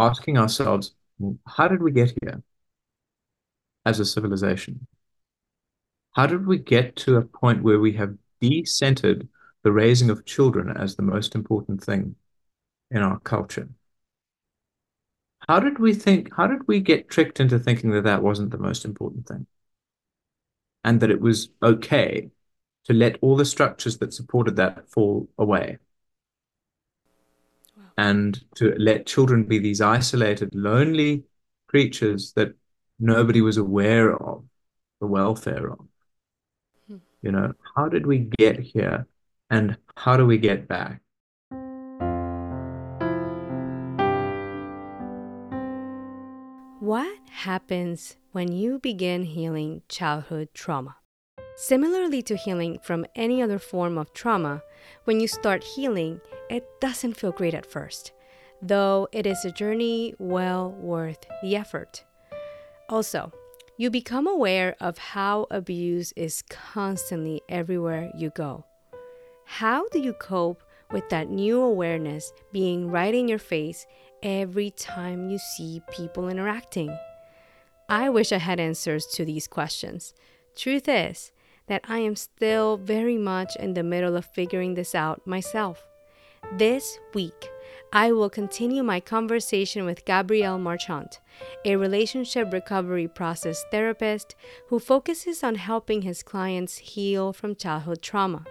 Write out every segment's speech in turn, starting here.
asking ourselves, how did we get here as a civilization? How did we get to a point where we have decentered the raising of children as the most important thing in our culture? How did we think, how did we get tricked into thinking that that wasn't the most important thing? And that it was okay to let all the structures that supported that fall away? And to let children be these isolated, lonely creatures that nobody was aware of the welfare of. Hmm. You know, how did we get here and how do we get back? What happens when you begin healing childhood trauma? Similarly to healing from any other form of trauma, when you start healing, it doesn't feel great at first, though it is a journey well worth the effort. Also, you become aware of how abuse is constantly everywhere you go. How do you cope with that new awareness being right in your face every time you see people interacting? I wish I had answers to these questions. Truth is that I am still very much in the middle of figuring this out myself. This week, I will continue my conversation with Gabriel Marchand, a relationship recovery process therapist who focuses on helping his clients heal from childhood trauma.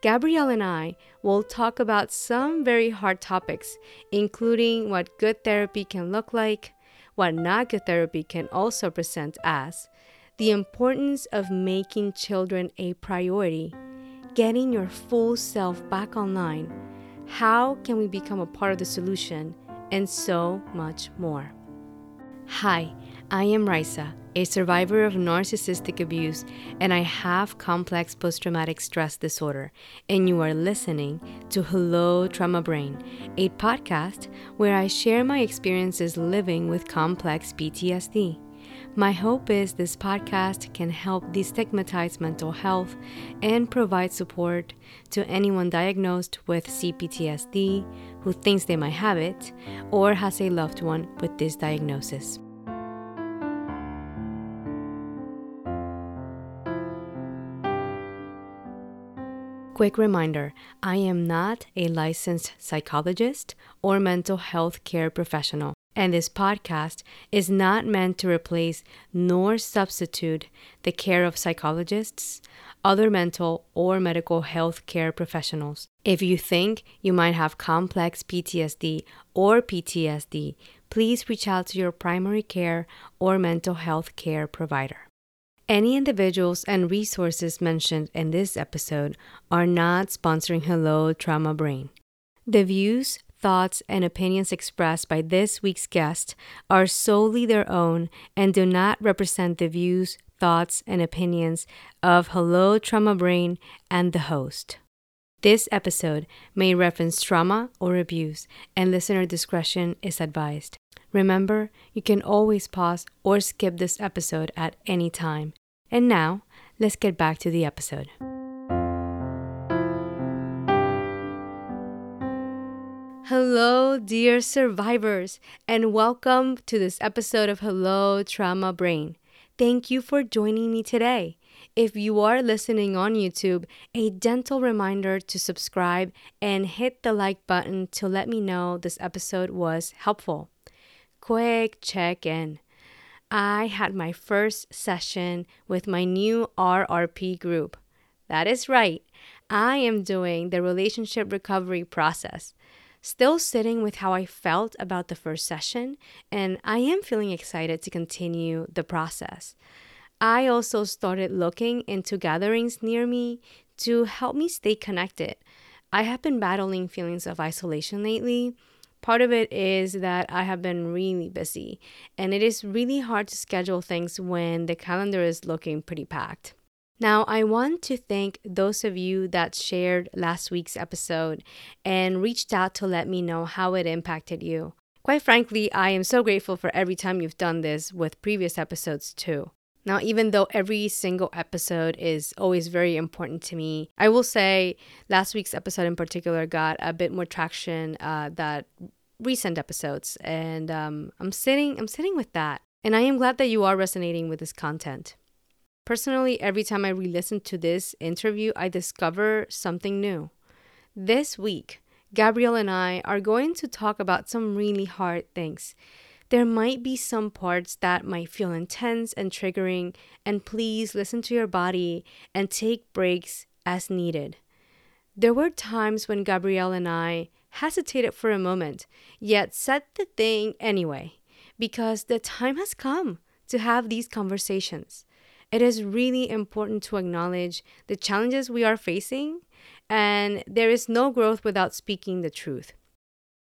Gabriel and I will talk about some very hard topics, including what good therapy can look like, what not good therapy can also present as, the importance of making children a priority, getting your full self back online, how can we become a part of the solution, and so much more. Hi, I am Raysa a survivor of narcissistic abuse, and I have complex post traumatic stress disorder. And you are listening to Hello Trauma Brain, a podcast where I share my experiences living with complex PTSD. My hope is this podcast can help destigmatize mental health and provide support to anyone diagnosed with CPTSD who thinks they might have it or has a loved one with this diagnosis. Quick reminder I am not a licensed psychologist or mental health care professional, and this podcast is not meant to replace nor substitute the care of psychologists, other mental or medical health care professionals. If you think you might have complex PTSD or PTSD, please reach out to your primary care or mental health care provider. Any individuals and resources mentioned in this episode are not sponsoring Hello Trauma Brain. The views, thoughts, and opinions expressed by this week's guest are solely their own and do not represent the views, thoughts, and opinions of Hello Trauma Brain and the host. This episode may reference trauma or abuse, and listener discretion is advised. Remember, you can always pause or skip this episode at any time. And now, let's get back to the episode. Hello, dear survivors, and welcome to this episode of Hello Trauma Brain. Thank you for joining me today. If you are listening on YouTube, a gentle reminder to subscribe and hit the like button to let me know this episode was helpful. Quick check in. I had my first session with my new RRP group. That is right, I am doing the relationship recovery process. Still sitting with how I felt about the first session, and I am feeling excited to continue the process. I also started looking into gatherings near me to help me stay connected. I have been battling feelings of isolation lately Part of it is that I have been really busy, and it is really hard to schedule things when the calendar is looking pretty packed. Now, I want to thank those of you that shared last week's episode and reached out to let me know how it impacted you. Quite frankly, I am so grateful for every time you've done this with previous episodes too. Now, even though every single episode is always very important to me, I will say last week's episode in particular got a bit more traction uh, that recent episodes, and um, I'm sitting I'm sitting with that, and I am glad that you are resonating with this content. Personally, every time I re-listen to this interview, I discover something new. This week, Gabriel and I are going to talk about some really hard things. There might be some parts that might feel intense and triggering, and please listen to your body and take breaks as needed. There were times when Gabriel and I hesitated for a moment, yet said the thing anyway, because the time has come to have these conversations. It is really important to acknowledge the challenges we are facing, and there is no growth without speaking the truth.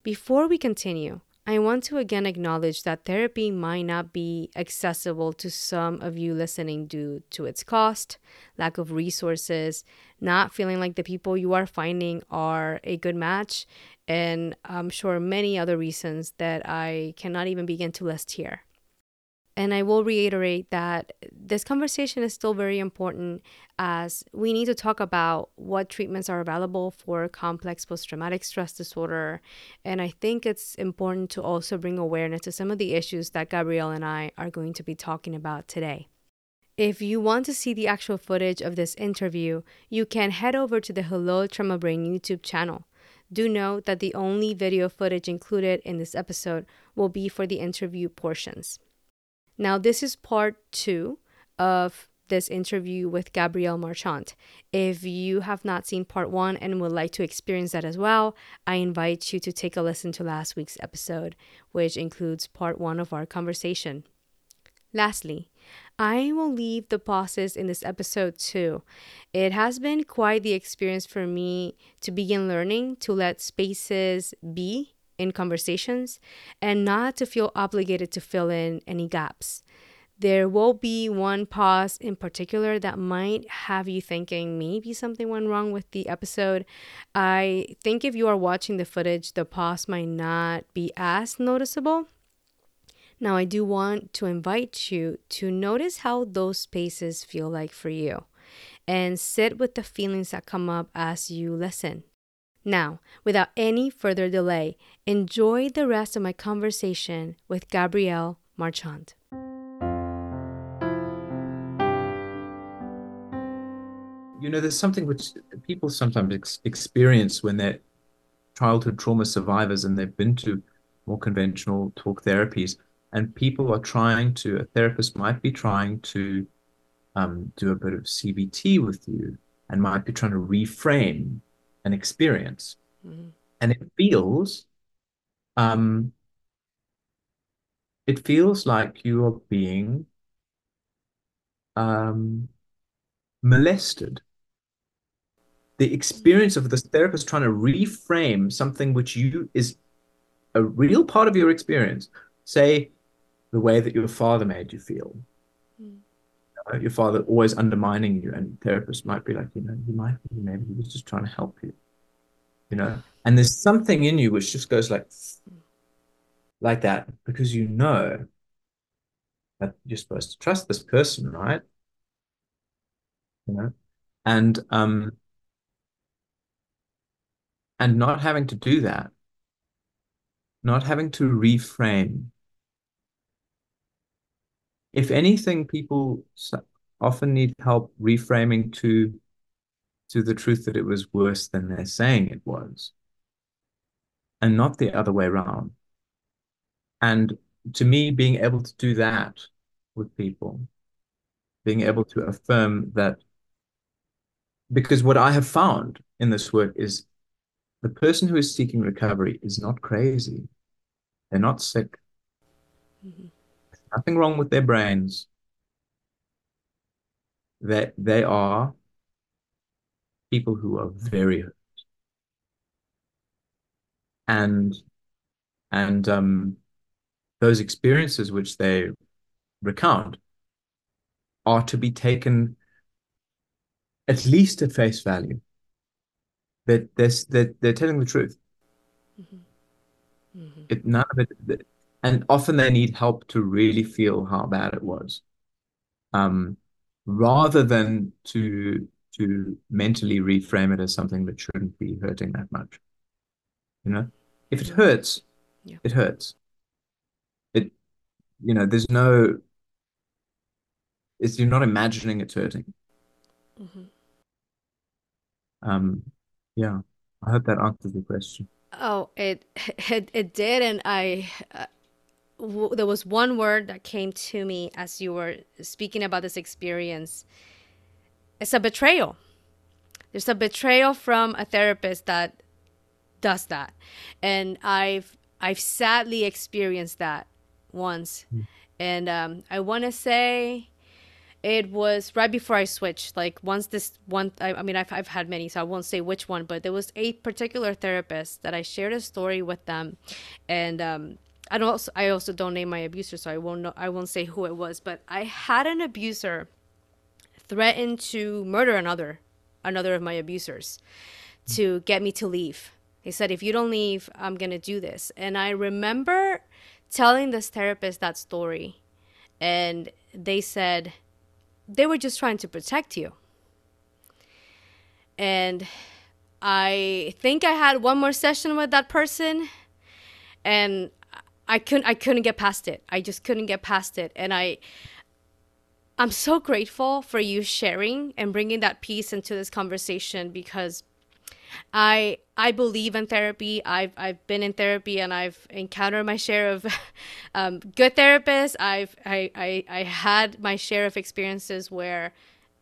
Before we continue, I want to again acknowledge that therapy might not be accessible to some of you listening due to its cost, lack of resources, not feeling like the people you are finding are a good match, and I'm sure many other reasons that I cannot even begin to list here. And I will reiterate that this conversation is still very important as we need to talk about what treatments are available for complex post traumatic stress disorder. And I think it's important to also bring awareness to some of the issues that Gabriel and I are going to be talking about today. If you want to see the actual footage of this interview, you can head over to the Hello Trauma Brain YouTube channel. Do note that the only video footage included in this episode will be for the interview portions. Now, this is part two of this interview with Gabriel Marchand. If you have not seen part one and would like to experience that as well, I invite you to take a listen to last week's episode, which includes part one of our conversation. Lastly, I will leave the pauses in this episode too. It has been quite the experience for me to begin learning to let spaces be in conversations and not to feel obligated to fill in any gaps. There will be one pause in particular that might have you thinking maybe something went wrong with the episode. I think if you are watching the footage, the pause might not be as noticeable. Now, I do want to invite you to notice how those spaces feel like for you and sit with the feelings that come up as you listen. Now, without any further delay, enjoy the rest of my conversation with Gabriel Marchand. You know, there's something which people sometimes ex- experience when they're childhood trauma survivors and they've been to more conventional talk therapies, and people are trying to, a therapist might be trying to um, do a bit of CBT with you and might be trying to reframe an experience. Mm-hmm. And it feels um it feels like you are being um molested. The experience of this therapist trying to reframe something which you is a real part of your experience. Say the way that your father made you feel. Your father always undermining you, and therapists might be like, you know, he might be, maybe he was just trying to help you, you know. And there's something in you which just goes like, like that, because you know that you're supposed to trust this person, right? You know, and um, and not having to do that, not having to reframe if anything, people often need help reframing to to the truth that it was worse than they're saying it was, and not the other way around. And to me, being able to do that with people, being able to affirm that, because what I have found in this work is the person who is seeking recovery is not crazy. They're not sick. Mm-hmm nothing wrong with their brains. That they, are people who are very hurt. And and um, those experiences which they recount are to be taken at least at face value. That they're, they're, they're telling the truth. Mm-hmm. Mm-hmm. It, none of it, and often they need help to really feel how bad it was um, rather than to to mentally reframe it as something that shouldn't be hurting that much you know if it hurts Yeah. It hurts. It, you know, there's no, it's you're not imagining it's hurting. hmm Um, yeah. I hope that answers the question. Oh, it it it did, and I uh, w there was one word that came to me as you were speaking about this experience. It's a betrayal. There's a betrayal from a therapist that does that, and I've I've sadly experienced that once, and um, I want to say. It was right before I switched. Like once this one, I, I mean, I've, I've had many, so I won't say which one, but there was a particular therapist that I shared a story with them, and um, I don't. Also, I also don't name my abuser, so I won't know. I won't say who it was. But I had an abuser threaten to murder another, another of my abusers, to get me to leave. He said, "If you don't leave, I'm gonna do this." And I remember telling this therapist that story, and they said they were just trying to protect you. And I think I had one more session with that person and I couldn't I couldn't get past it. I just couldn't get past it and I I'm so grateful for you sharing and bringing that piece into this conversation because I I believe in therapy. I've I've been in therapy and I've encountered my share of um, good therapists. I've I, I I had my share of experiences where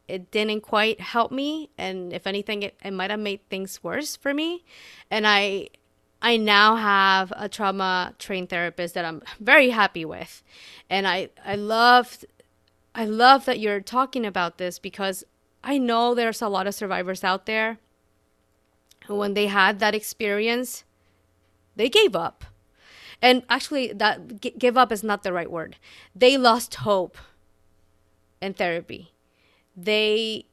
it didn't quite help me, and if anything, it, it might have made things worse for me. And I I now have a trauma trained therapist that I'm very happy with, and I I love I love that you're talking about this because I know there's a lot of survivors out there when they had that experience, they gave up. And actually, that g- give up is not the right word. They lost hope in therapy. They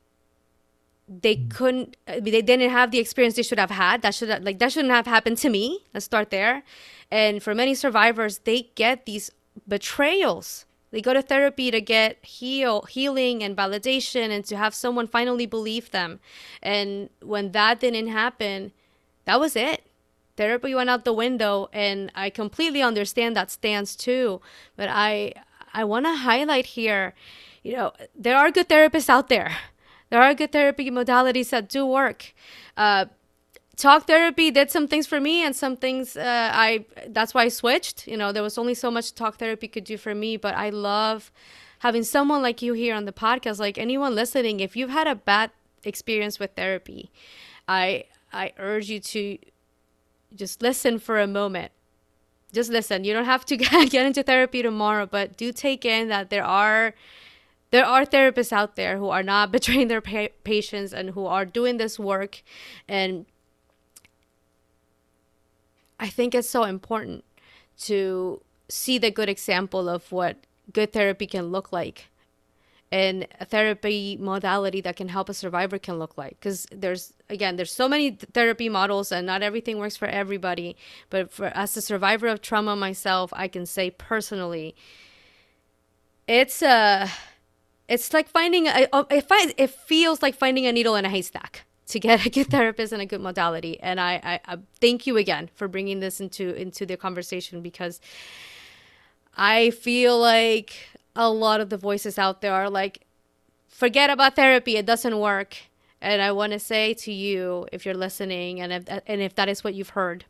they mm. couldn't uh, they didn't have the experience they should have had. That should have, like that shouldn't have happened to me. Let's start there. And for many survivors they get these betrayals. They go to therapy to get heal healing and validation and to have someone finally believe them. And when that didn't happen that was it. Therapy went out the window and i completely understand that stance too. But i i want to highlight here you know there are good therapists out there there are good therapy modalities that do work. Uh, talk therapy did some things for me and some things uh, i that's why i switched. You know there was only so much talk therapy could do for me but i love having someone like you here on the podcast like anyone listening. If you've had a bad experience with therapy i i urge you to just listen for a moment. Just listen. You don't have to get into therapy tomorrow but do take in that there are there are therapists out there who are not betraying their pa- patients and who are doing this work and I think it's so important to see the good example of what good therapy can look like and a therapy modality that can help a survivor can look like. Because there's again there's so many therapy models and not everything works for everybody but for as a survivor of trauma myself i can say personally it's a it's like finding a, it, it feels like finding a needle in a haystack to get a good therapist and a good modality. And I, I, I thank you again for bringing this into into the conversation because I feel like a lot of the voices out there are like, forget about therapy, it doesn't work. And I want to say to you, if you're listening, and if and if that is what you've heard,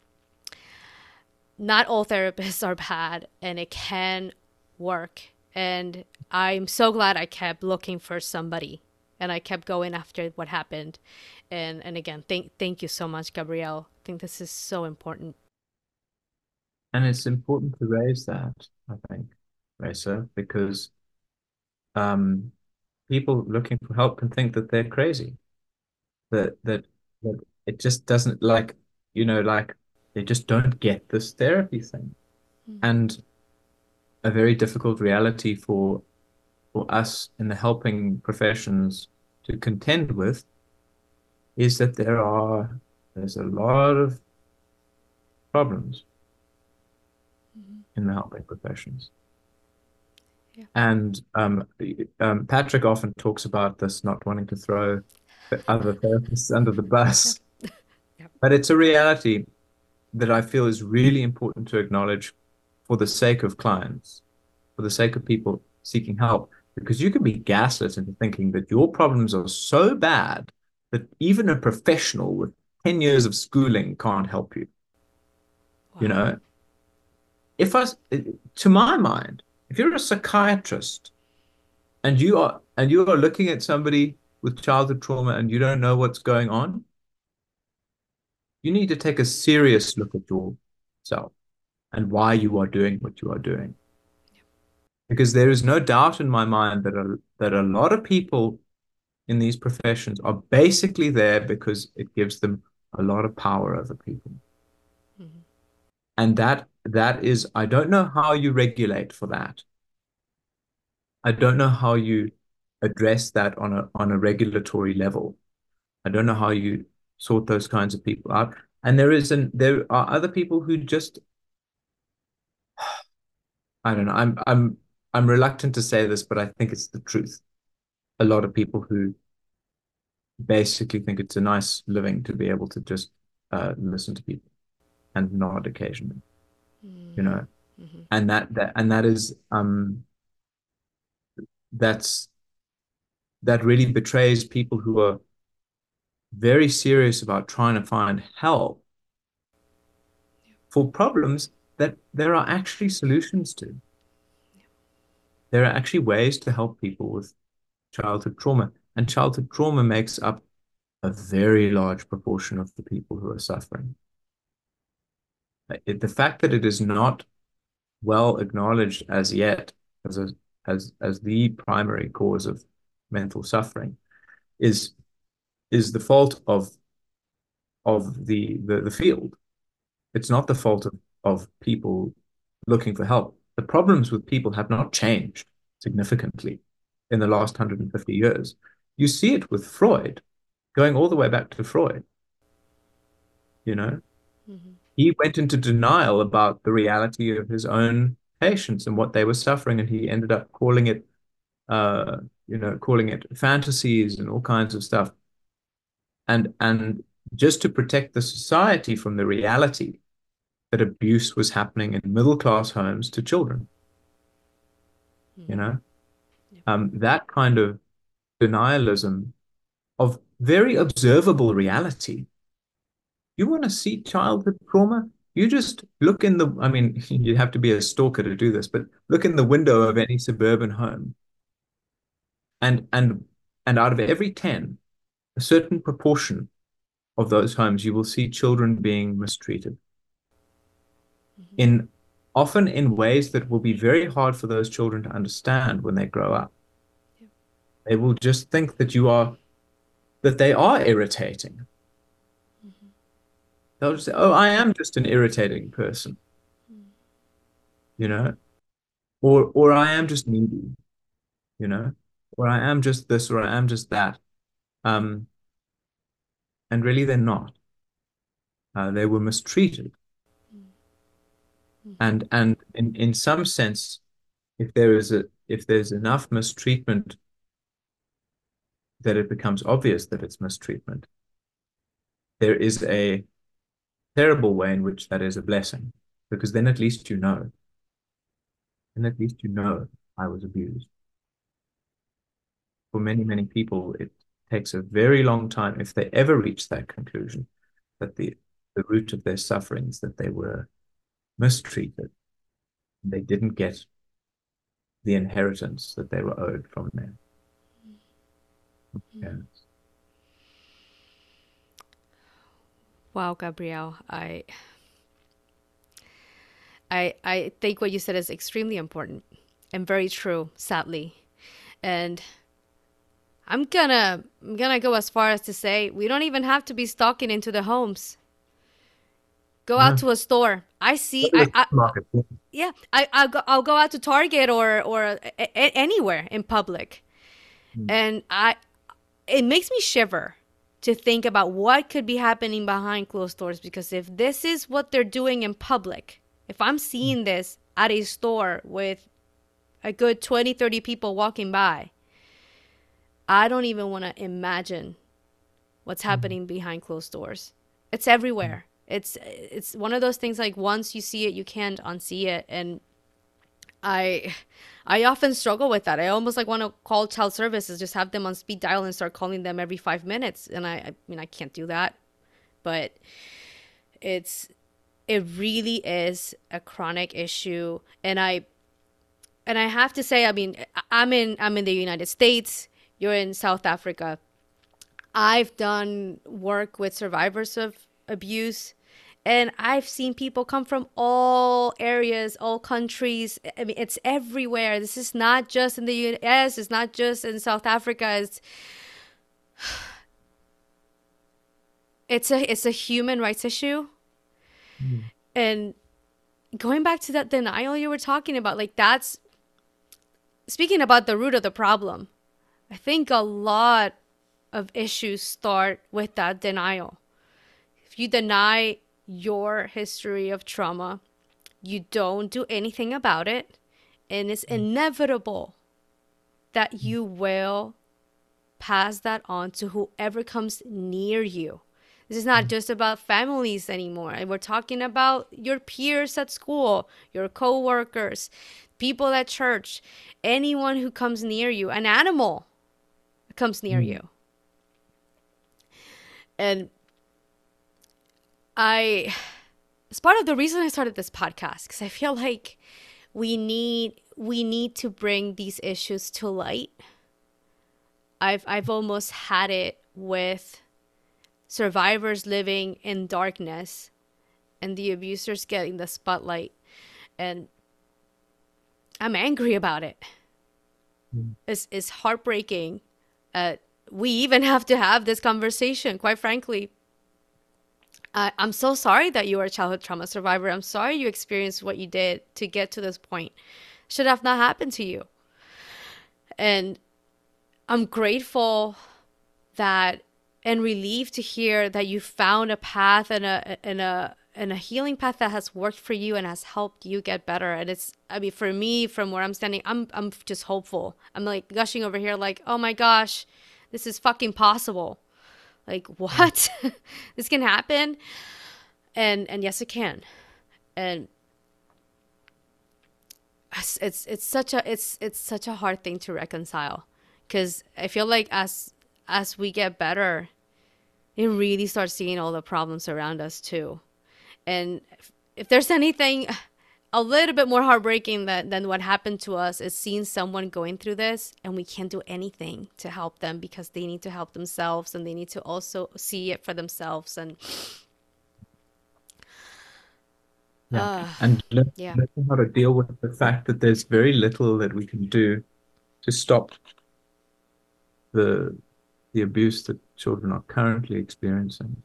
not all therapists are bad, and it can work. And I'm so glad I kept looking for somebody and I kept going after what happened. And and again, thank thank you so much, Gabriel. I think this is so important. And it's important to raise that, I think, Raysa, because um, people looking for help can think that they're crazy, that that that it just doesn't like, you know, like they just don't get this therapy thing. And a very difficult reality for for us in the helping professions to contend with is that there are there's a lot of problems in the helping professions. Yeah. And um, um, Patrick often talks about this not wanting to throw the other therapists under the bus, Yep. but it's a reality. that I feel is really important to acknowledge for the sake of clients, for the sake of people seeking help, because you can be gaslit into thinking that your problems are so bad that even a professional with 10 years of schooling can't help you. Wow. You know, if I, to my mind, if you're a psychiatrist and you are and you are looking at somebody with childhood trauma and you don't know what's going on, you need to take a serious look at yourself and why you are doing what you are doing. Because there is no doubt in my mind that a, that a lot of people in these professions are basically there because it gives them a lot of power over people. Mm-hmm. And that that is, I don't know how you regulate for that. I don't know how you address that on a on a regulatory level. I don't know how you sort those kinds of people out. And there is an there are other people who just I don't know. I'm I'm I'm reluctant to say this, but I think it's the truth. A lot of people who basically think it's a nice living to be able to just uh, listen to people and nod occasionally, mm. you know, mm-hmm. and that that and that is um that's that really betrays people who are very serious about trying to find help for problems that there are actually solutions to. There are actually ways to help people with childhood trauma. And childhood trauma makes up a very large proportion of the people who are suffering. The fact that it is not well acknowledged as yet as a, as as the primary cause of mental suffering is is the fault of of the the, the field. It's not the fault of, of people looking for help. The problems with people have not changed significantly in the last 150 years. You see it with Freud, going all the way back to Freud. You know, mm-hmm. he went into denial about the reality of his own patients and what they were suffering, and he ended up calling it, uh, you know, calling it fantasies and all kinds of stuff. And and just to protect the society from the reality that abuse was happening in middle class homes to children. Mm-hmm. You know, um, that kind of denialism of very observable reality. You want to see childhood trauma? You just look in the, I mean, you have to be a stalker to do this, but look in the window of any suburban home. And and and out of every 10, a certain proportion of those homes, you will see children being mistreated. In often in ways that will be very hard for those children to understand when they grow up. Yeah. They will just think that you are that they are irritating. Mm-hmm. They'll just say, "Oh, I am just an irritating person," mm. you know, or or I am just needy, you know, or I am just this, or I am just that, um, and really they're not. Uh, they were mistreated, mm-hmm. and and in in some sense, if there is a if there's enough mistreatment that it becomes obvious that it's mistreatment, there is a terrible way in which that is a blessing, because then at least you know. And at least you know I was abused. For many, many people, it takes a very long time, if they ever reach that conclusion, that the, the root of their suffering is that they were mistreated. They didn't get the inheritance that they were owed from them. Hmm. Yes. Wow, Gabriel, I I I think what you said is extremely important and very true, sadly. And I'm gonna I'm gonna go as far as to say we don't even have to be stalking into the homes. Go out to a store. I see. I, I, yeah, I I'll go, I'll go out to Target or or a, a, anywhere in public, mm. and I it makes me shiver to think about what could be happening behind closed doors because if this is what they're doing in public, if I'm seeing mm. this at a store with a good 20, 30 people walking by, I don't even want to imagine what's mm. happening behind closed doors. It's everywhere. It's it's one of those things like once you see it, you can't unsee it, and I I often struggle with that. I almost like want to call child services, just have them on speed dial and start calling them every five minutes. And I, I mean, I can't do that, but it's it really is a chronic issue, and I and I have to say, I mean, I'm in I'm in the United States. You're in South Africa. I've done work with survivors of abuse and I've seen people come from all areas, all countries. I mean, it's everywhere. This is not just in the US, it's not just in South Africa. It's it's a it's a human rights issue. Mm. And going back to that denial you were talking about, like that's speaking about the root of the problem. I think a lot of issues start with that denial. If you deny your history of trauma, you don't do anything about it, and it's mm. inevitable that you will pass that on to whoever comes near you. This is not mm. just about families anymore. We're talking about your peers at school, your coworkers, people at church, anyone who comes near you, an animal comes near mm. you. And I it's part of the reason I started this podcast because I feel like we need we need to bring these issues to light. I've I've almost had it with survivors living in darkness and the abusers getting the spotlight and I'm angry about it. Mm. It's, it's heartbreaking. Uh, we even have to have this conversation, quite frankly, uh, I'm so sorry that you are a childhood trauma survivor. I'm sorry you experienced what you did to get to this point. Should have not happened to you. And I'm grateful that and relieved to hear that you found a path and a and a and a healing path that has worked for you and has helped you get better. And it's I mean for me from where I'm standing, I'm I'm just hopeful. I'm like gushing over here like, "Oh my gosh, this is fucking possible." Like what? this can happen? And and yes it can. And it's it's such a it's it's such a hard thing to reconcile cuz I feel like as as we get better you really start seeing all the problems around us too. And if, if there's anything a little bit more heartbreaking than, than what happened to us is seeing someone going through this and we can't do anything to help them because they need to help themselves and they need to also see it for themselves and yeah. Uh, and learn, yeah. how to deal with the fact that there's very little that we can do to stop the the abuse that children are currently experiencing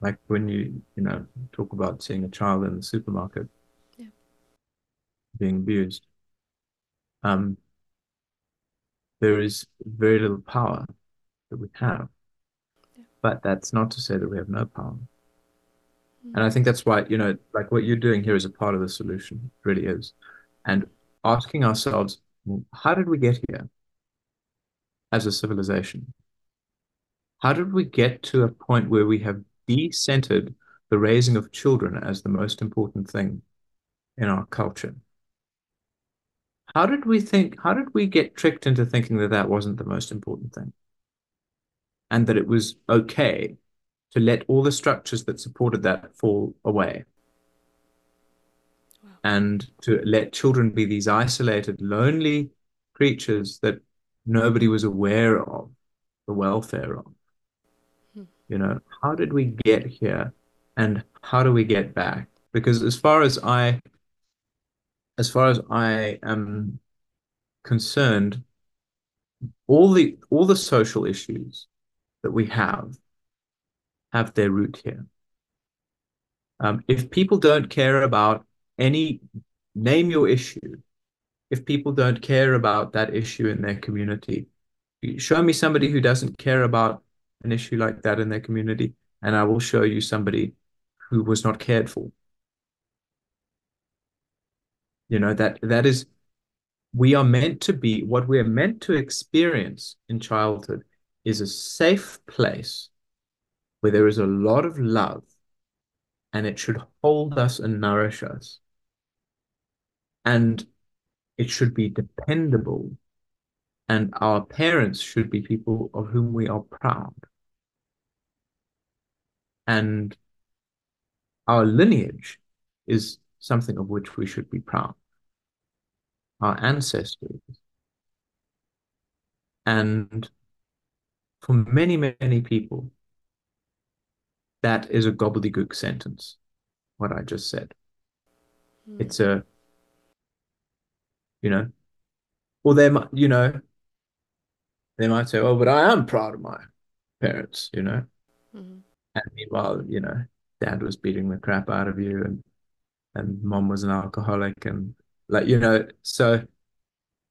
like when you you know talk about seeing a child in the supermarket. Yeah. being abused. Um there is very little power that we have. Yeah. but that's not to say that we have no power. Mm-hmm. and i think that's why you know like what you're doing here is a part of the solution. It really is. And asking ourselves how did we get here as a civilization? How did we get to a point where we have de-centered the raising of children as the most important thing in our culture. How did we think, how did we get tricked into thinking that that wasn't the most important thing? And that it was okay to let all the structures that supported that fall away. Wow. And to let children be these isolated, lonely creatures that nobody was aware of the welfare of. You know, how did we get here and how do we get back? Because as far as I as far as I am concerned, all the all the social issues that we have have their root here. Um, if people don't care about any name your issue, if people don't care about that issue in their community, show me somebody who doesn't care about an issue like that in their community, and I will show you somebody who was not cared for. You know, that that is we are meant to be what we are meant to experience in childhood is a safe place where there is a lot of love and it should hold us and nourish us. And it should be dependable. And our parents should be people of whom we are proud. And our lineage is something of which we should be proud. Our ancestors. And for many, many people, that is a gobbledygook sentence, what I just said. Mm. It's a, you know, or they might, you know, they might say, oh, but I am proud of my parents, you know. Mm-hmm. And meanwhile, you know, dad was beating the crap out of you and and mom was an alcoholic and like, you know, so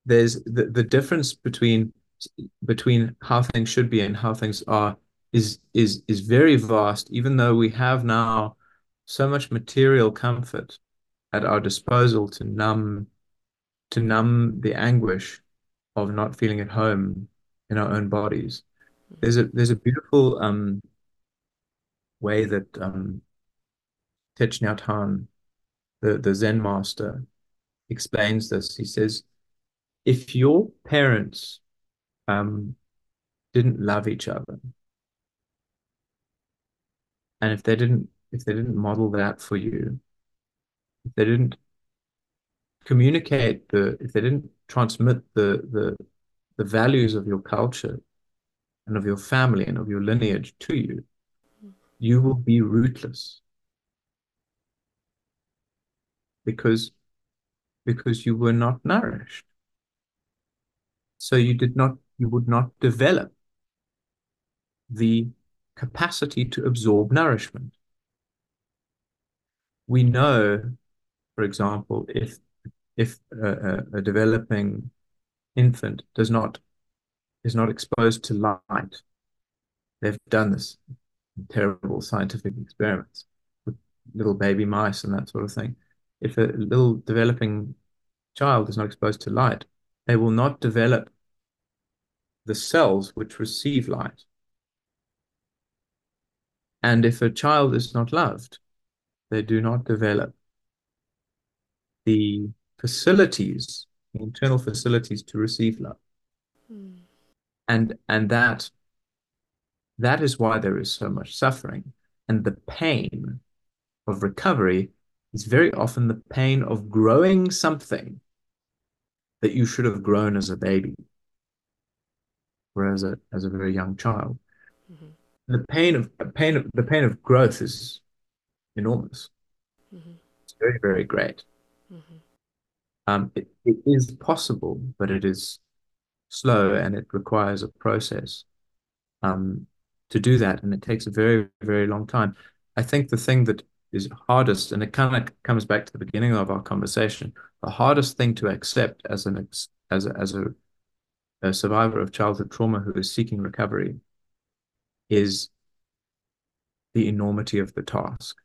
there's the, the difference between between how things should be and how things are is is is very vast, even though we have now so much material comfort at our disposal to numb to numb the anguish of not feeling at home in our own bodies. There's a there's a beautiful um, way that um, Thich Nhat Hanh, the, the Zen master, explains this. He says, if your parents um, didn't love each other, and if they didn't if they didn't model that for you, if they didn't communicate the if they didn't transmit the the the values of your culture and of your family and of your lineage to you, you will be rootless because because you were not nourished. So you did not you would not develop the capacity to absorb nourishment. We know, for example, if if a, a, developing infant does not is not exposed to light, they've done this terrible scientific experiments with little baby mice and that sort of thing. If a little developing child is not exposed to light, they will not develop the cells which receive light. And if a child is not loved, they do not develop the facilities, the internal facilities to receive love. Mm. And and that that is why there is so much suffering. And the pain of recovery is very often the pain of growing something that you should have grown as a baby or as a as a very young child. Mm-hmm the pain of pain of the pain of growth is enormous. Mm-hmm. It's very very great. Mm-hmm. Um, it, it is possible, but it is slow and it requires a process um, to do that, and it takes a very very long time. I think the thing that is hardest, and it kind of comes back to the beginning of our conversation, the hardest thing to accept as an as a, as a, a survivor of childhood trauma who is seeking recovery is the enormity of the task.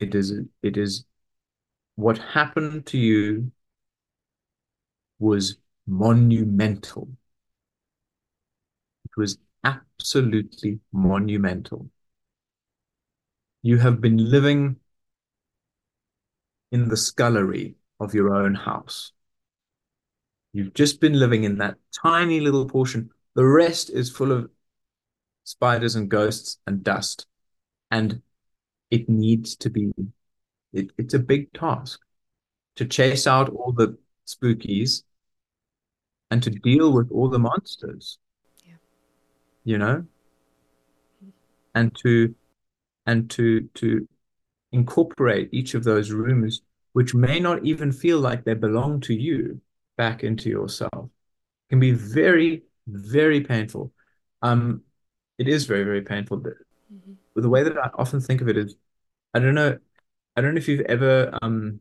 It is it is what happened to you was monumental. It was absolutely monumental. You have been living in the scullery of your own house. You've just been living in that tiny little portion the rest is full of spiders and ghosts and dust. And it needs to be, it, it's a big task to chase out all the spookies and to deal with all the monsters. You know? And to and to to incorporate each of those rooms which may not even feel like they belong to you back into yourself it can be very very painful. Um, it is very, very painful. But mm-hmm. the way that I often think of it is, I don't know, I don't know if you've ever, um,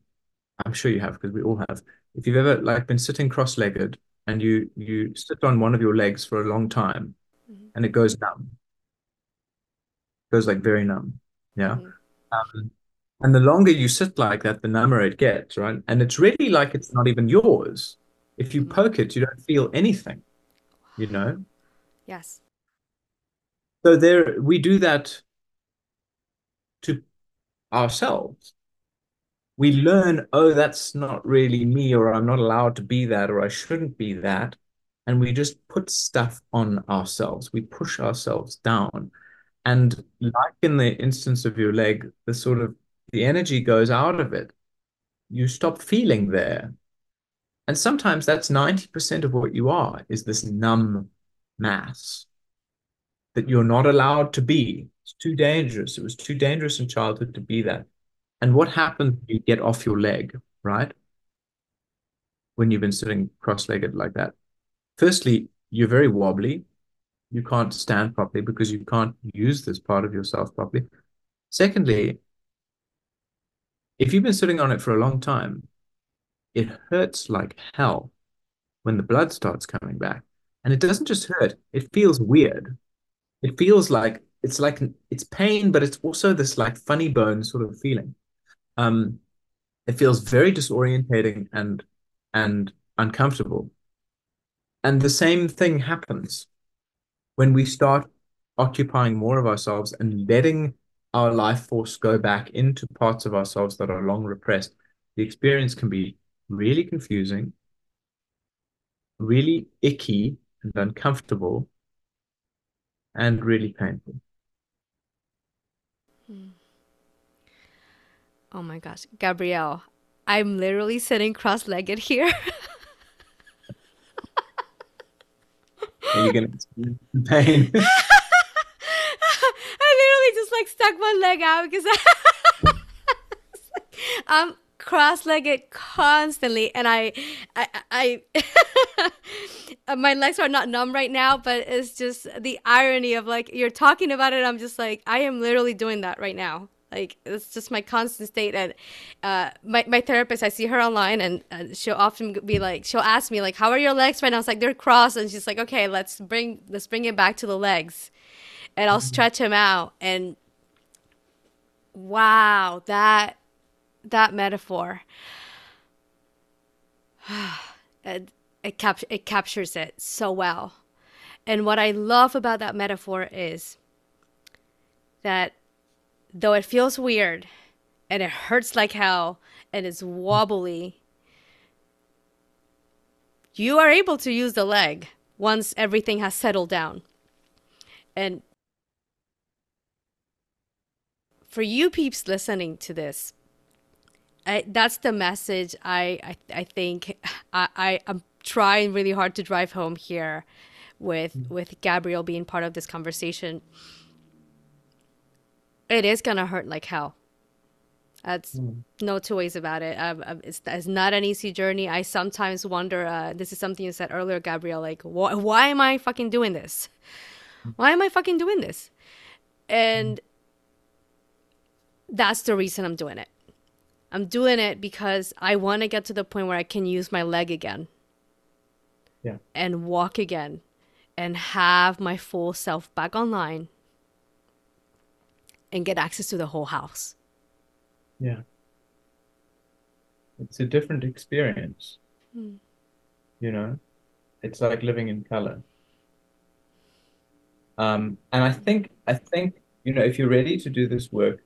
I'm sure you have because we all have. If you've ever like been sitting cross-legged and you you sit on one of your legs for a long time, mm-hmm. and it goes numb, it goes like very numb, yeah. Mm-hmm. Um, and the longer you sit like that, the number it gets, right? And it's really like it's not even yours. If you mm-hmm. poke it, you don't feel anything you know? Yes. So there we do that to ourselves. We learn, oh, that's not really me, or I'm not allowed to be that, or I shouldn't be that. And we just put stuff on ourselves. We push ourselves down. And like in the instance of your leg, the sort of the energy goes out of it. You stop feeling there. And sometimes that's 90% of what you are is this numb mass that you're not allowed to be. It's too dangerous. It was too dangerous in childhood to be that. And what happens when you get off your leg, right? When you've been sitting cross-legged like that. Firstly, you're very wobbly. You can't stand properly because you can't use this part of yourself properly. Secondly, if you've been sitting on it for a long time, it hurts like hell when the blood starts coming back. And it doesn't just hurt, it feels weird. It feels like it's like it's pain, but it's also this like funny bone sort of feeling. Um, it feels very disorientating and and uncomfortable. And the same thing happens when we start occupying more of ourselves and letting our life force go back into parts of ourselves that are long repressed. The experience can be really confusing, really icky and uncomfortable, and really painful. Hmm. Oh my gosh, Gabriel, I'm literally sitting cross legged here. Are you to pain? I literally just like stuck one leg out because I'm cross-legged constantly and i i, I my legs are not numb right now but it's just the irony of like you're talking about it i'm just like i am literally doing that right now like it's just my constant state and uh, my, my therapist i see her online and uh, she'll often be like she'll ask me like how are your legs? Right now it's like they're crossed and she's like okay let's bring let's bring it back to the legs. And i'll mm-hmm. stretch them out and wow that that metaphor. It, it, cap- it captures it so well. And what i love about that metaphor is that though it feels weird and it hurts like hell and it's wobbly you are able to use the leg once everything has settled down and for you peeps listening to this I, that's the message I I, I think I, I am trying really hard to drive home here with with Gabriel being part of this conversation. It is gonna hurt like hell. That's mm. no two ways about it. Um, um, it's, it's not an easy journey. I sometimes wonder. Uh, this is something you said earlier, Gabriel. Like, wh- why am I fucking doing this? Why am I fucking doing this? And that's the reason I'm doing it I'm doing it because I want to get to the point where I can use my leg again. Yeah. And walk again and have my full self back online and get access to the whole house. Yeah. It's a different experience. Hmm. You know, it's like living in color. Um, and I think, I think, you know, if you're ready to do this work,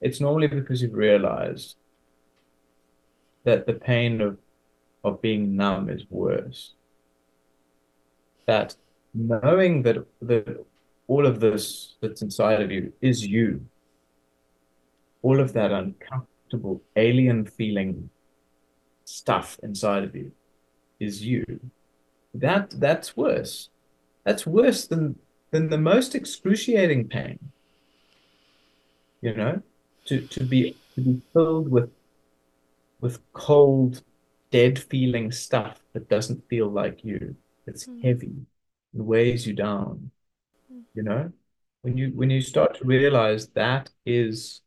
it's normally because you've realized that the pain of of being numb is worse. That knowing that that all of this that's inside of you is you. All of that uncomfortable alien feeling stuff inside of you is you. That that's worse. That's worse than than the most excruciating pain. You know, to to be to be filled with with cold, dead feeling stuff that doesn't feel like you. It's mm. heavy. It weighs you down. You know? When you when you start to realize that is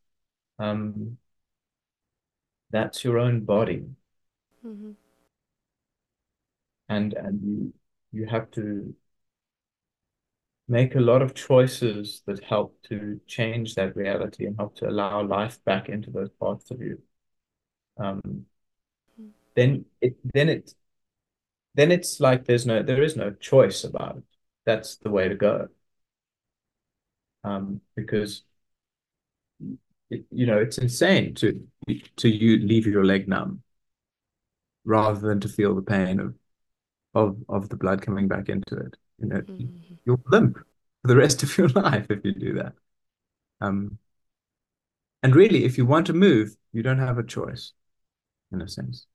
um that's your own body. Mm-hmm. And and you you have to make a lot of choices that help to change that reality and help to allow life back into those parts of you um, then it then it then it's like there's no there is no choice about it. That's the way to go. Um, because it, you know it's insane to to you leave your leg numb rather than to feel the pain of of of the blood coming back into it. You know, mm-hmm. you'll limp for the rest of your life if you do that. Um, and really, if you want to move, you don't have a choice, in a sense.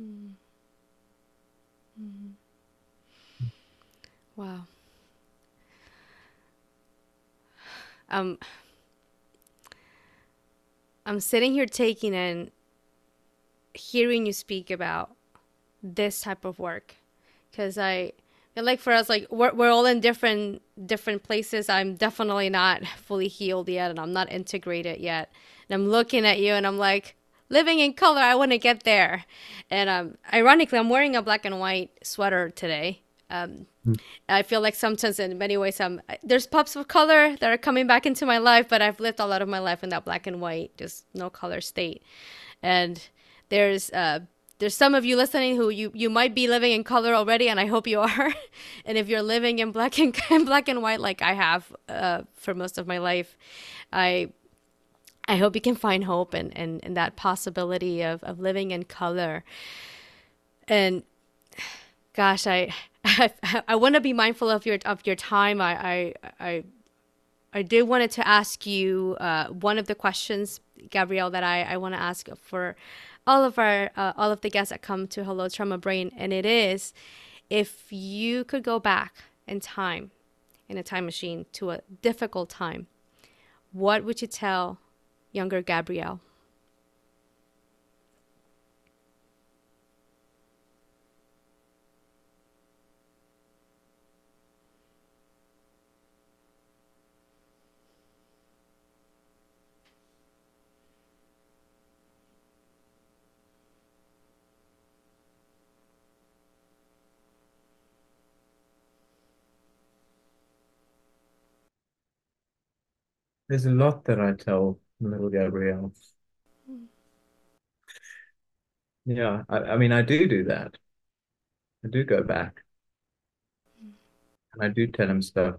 Mm-hmm. Wow. Um, I'm sitting here taking in, hearing you speak about this type of work, because I feel like for us, like we're we're all in different different places. I'm definitely not fully healed yet, and I'm not integrated yet. And I'm looking at you, and I'm like, living in color. I want to get there. And um, ironically, I'm wearing a black and white sweater today. Um, mm. I feel like sometimes, in many ways, um, there's pops of color that are coming back into my life, but I've lived a lot of my life in that black and white, just no color state. And there's uh, there's some of you listening who you, you might be living in color already, and I hope you are. and if you're living in black and black and white like I have uh, for most of my life, I I hope you can find hope and and, and that possibility of, of living in color. And gosh, I I, I want to be mindful of your of your time. I I I, I did wanted to ask you uh, one of the questions, Gabriel, that I, I want to ask for all of our uh, all of the guests that come to Hello Trauma Brain, and it is if you could go back in time, in a time machine to a difficult time, what would you tell younger Gabriel? There's a lot that I tell little Gabriel. Mm. Yeah, I, I mean, I do do that. I do go back. Mm. And I do tell him stuff.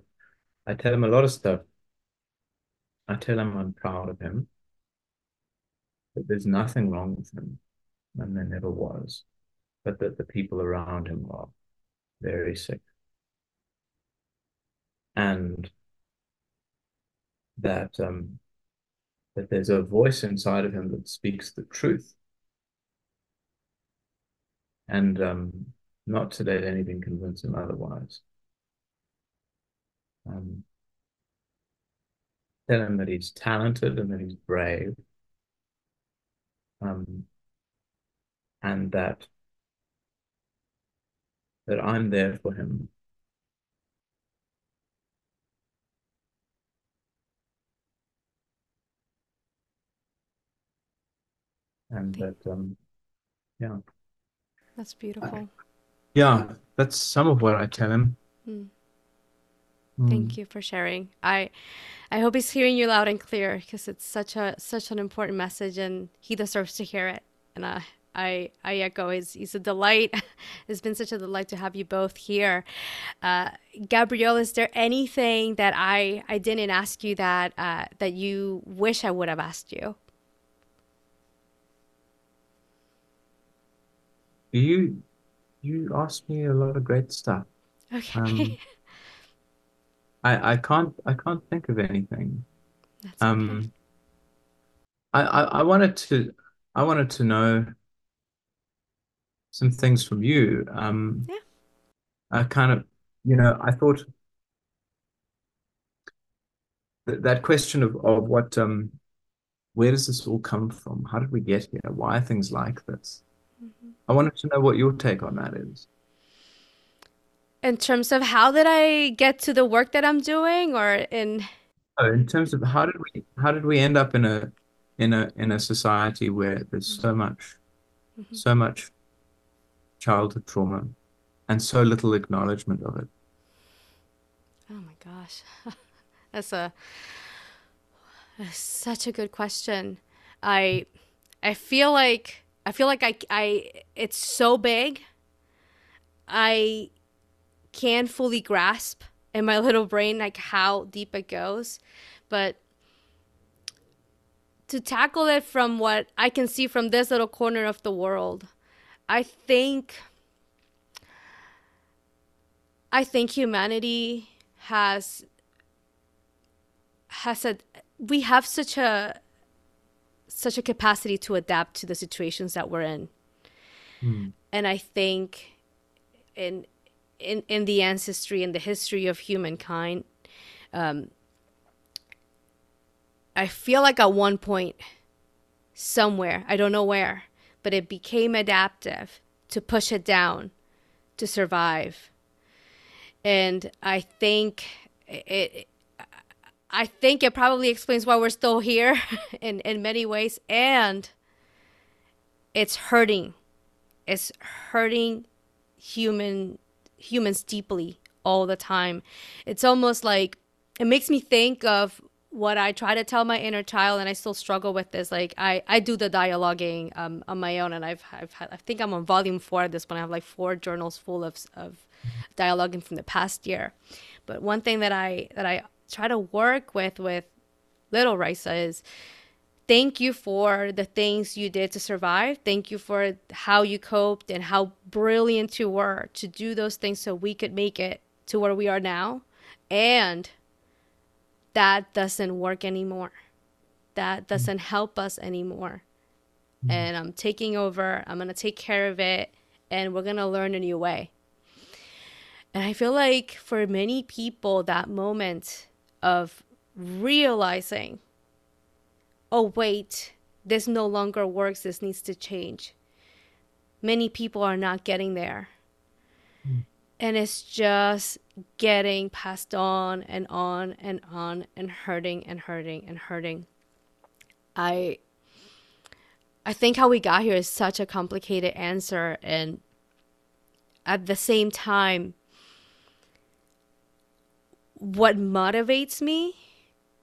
I tell him a lot of stuff. I tell him I'm proud of him. That there's nothing wrong with him. And there never was. But that the people around him are very sick. And that um, that there's a voice inside of him that speaks the truth, and um, not to let anything convince him otherwise. Um, tell him that he's talented and that he's brave, um, and that that I'm there for him and that um yeah that's beautiful yeah that's some of what i tell him mm. Mm. thank you for sharing i i hope he's hearing you loud and clear because it's such a such an important message and he deserves to hear it and i I, I echo. He's, he's a delight. it's been such a delight to have you both here. Uh, Gabriel, is there anything that I, I didn't ask you that uh, that you wish I would have asked you? You you asked me a lot of great stuff. Okay. Um, I I can't I can't think of anything. That's um, okay. I, I I wanted to I wanted to know some things from you. Um, yeah. I kind of you know I thought that that question of of what um where does this all come from? How did we get here? Why are things like this? I wanted to know what your take on that is. In terms of how did I get to the work that I'm doing, or in oh, in terms of how did we how did we end up in a in a in a society where there's so much mm-hmm. so much childhood trauma and so little acknowledgement of it. Oh my gosh. That's a that's such a good question. I I feel like I feel like I, I it's so big. I can't fully grasp in my little brain like how deep it goes but to tackle it from what i can see from this little corner of the world i think i think humanity has has a we have such a such a capacity to adapt to the situations that we're in Mm. and i think in in in the ancestry and the history of humankind um i feel like at one point somewhere i don't know where but it became adaptive to push it down to survive and i think it I think it probably explains why we're still here in, in many ways. And it's hurting. It's hurting human humans deeply all the time. It's almost like it makes me think of what I try to tell my inner child, and I still struggle with this. Like I, I do the dialoguing um, on my own, and I've, I've had, I think I'm on volume four at this point. I have like four journals full of of dialoguing from the past year. But one thing that I that I try to work with with little Raysa is thank you for the things you did to survive. Thank you for how you coped and how brilliant you were to do those things so we could make it to where we are now. And that doesn't work anymore. That mm-hmm. doesn't help us anymore. Mm-hmm. And I'm taking over. I'm going to take care of it. And we're going to learn a new way. And I feel like for many people, that moment of realizing, oh, wait, this no longer works, this needs to change. Many people are not getting there. Hmm. And it's just getting passed on and on and on and hurting and hurting and hurting. I I think how we got here is such a complicated answer and at the same time what motivates me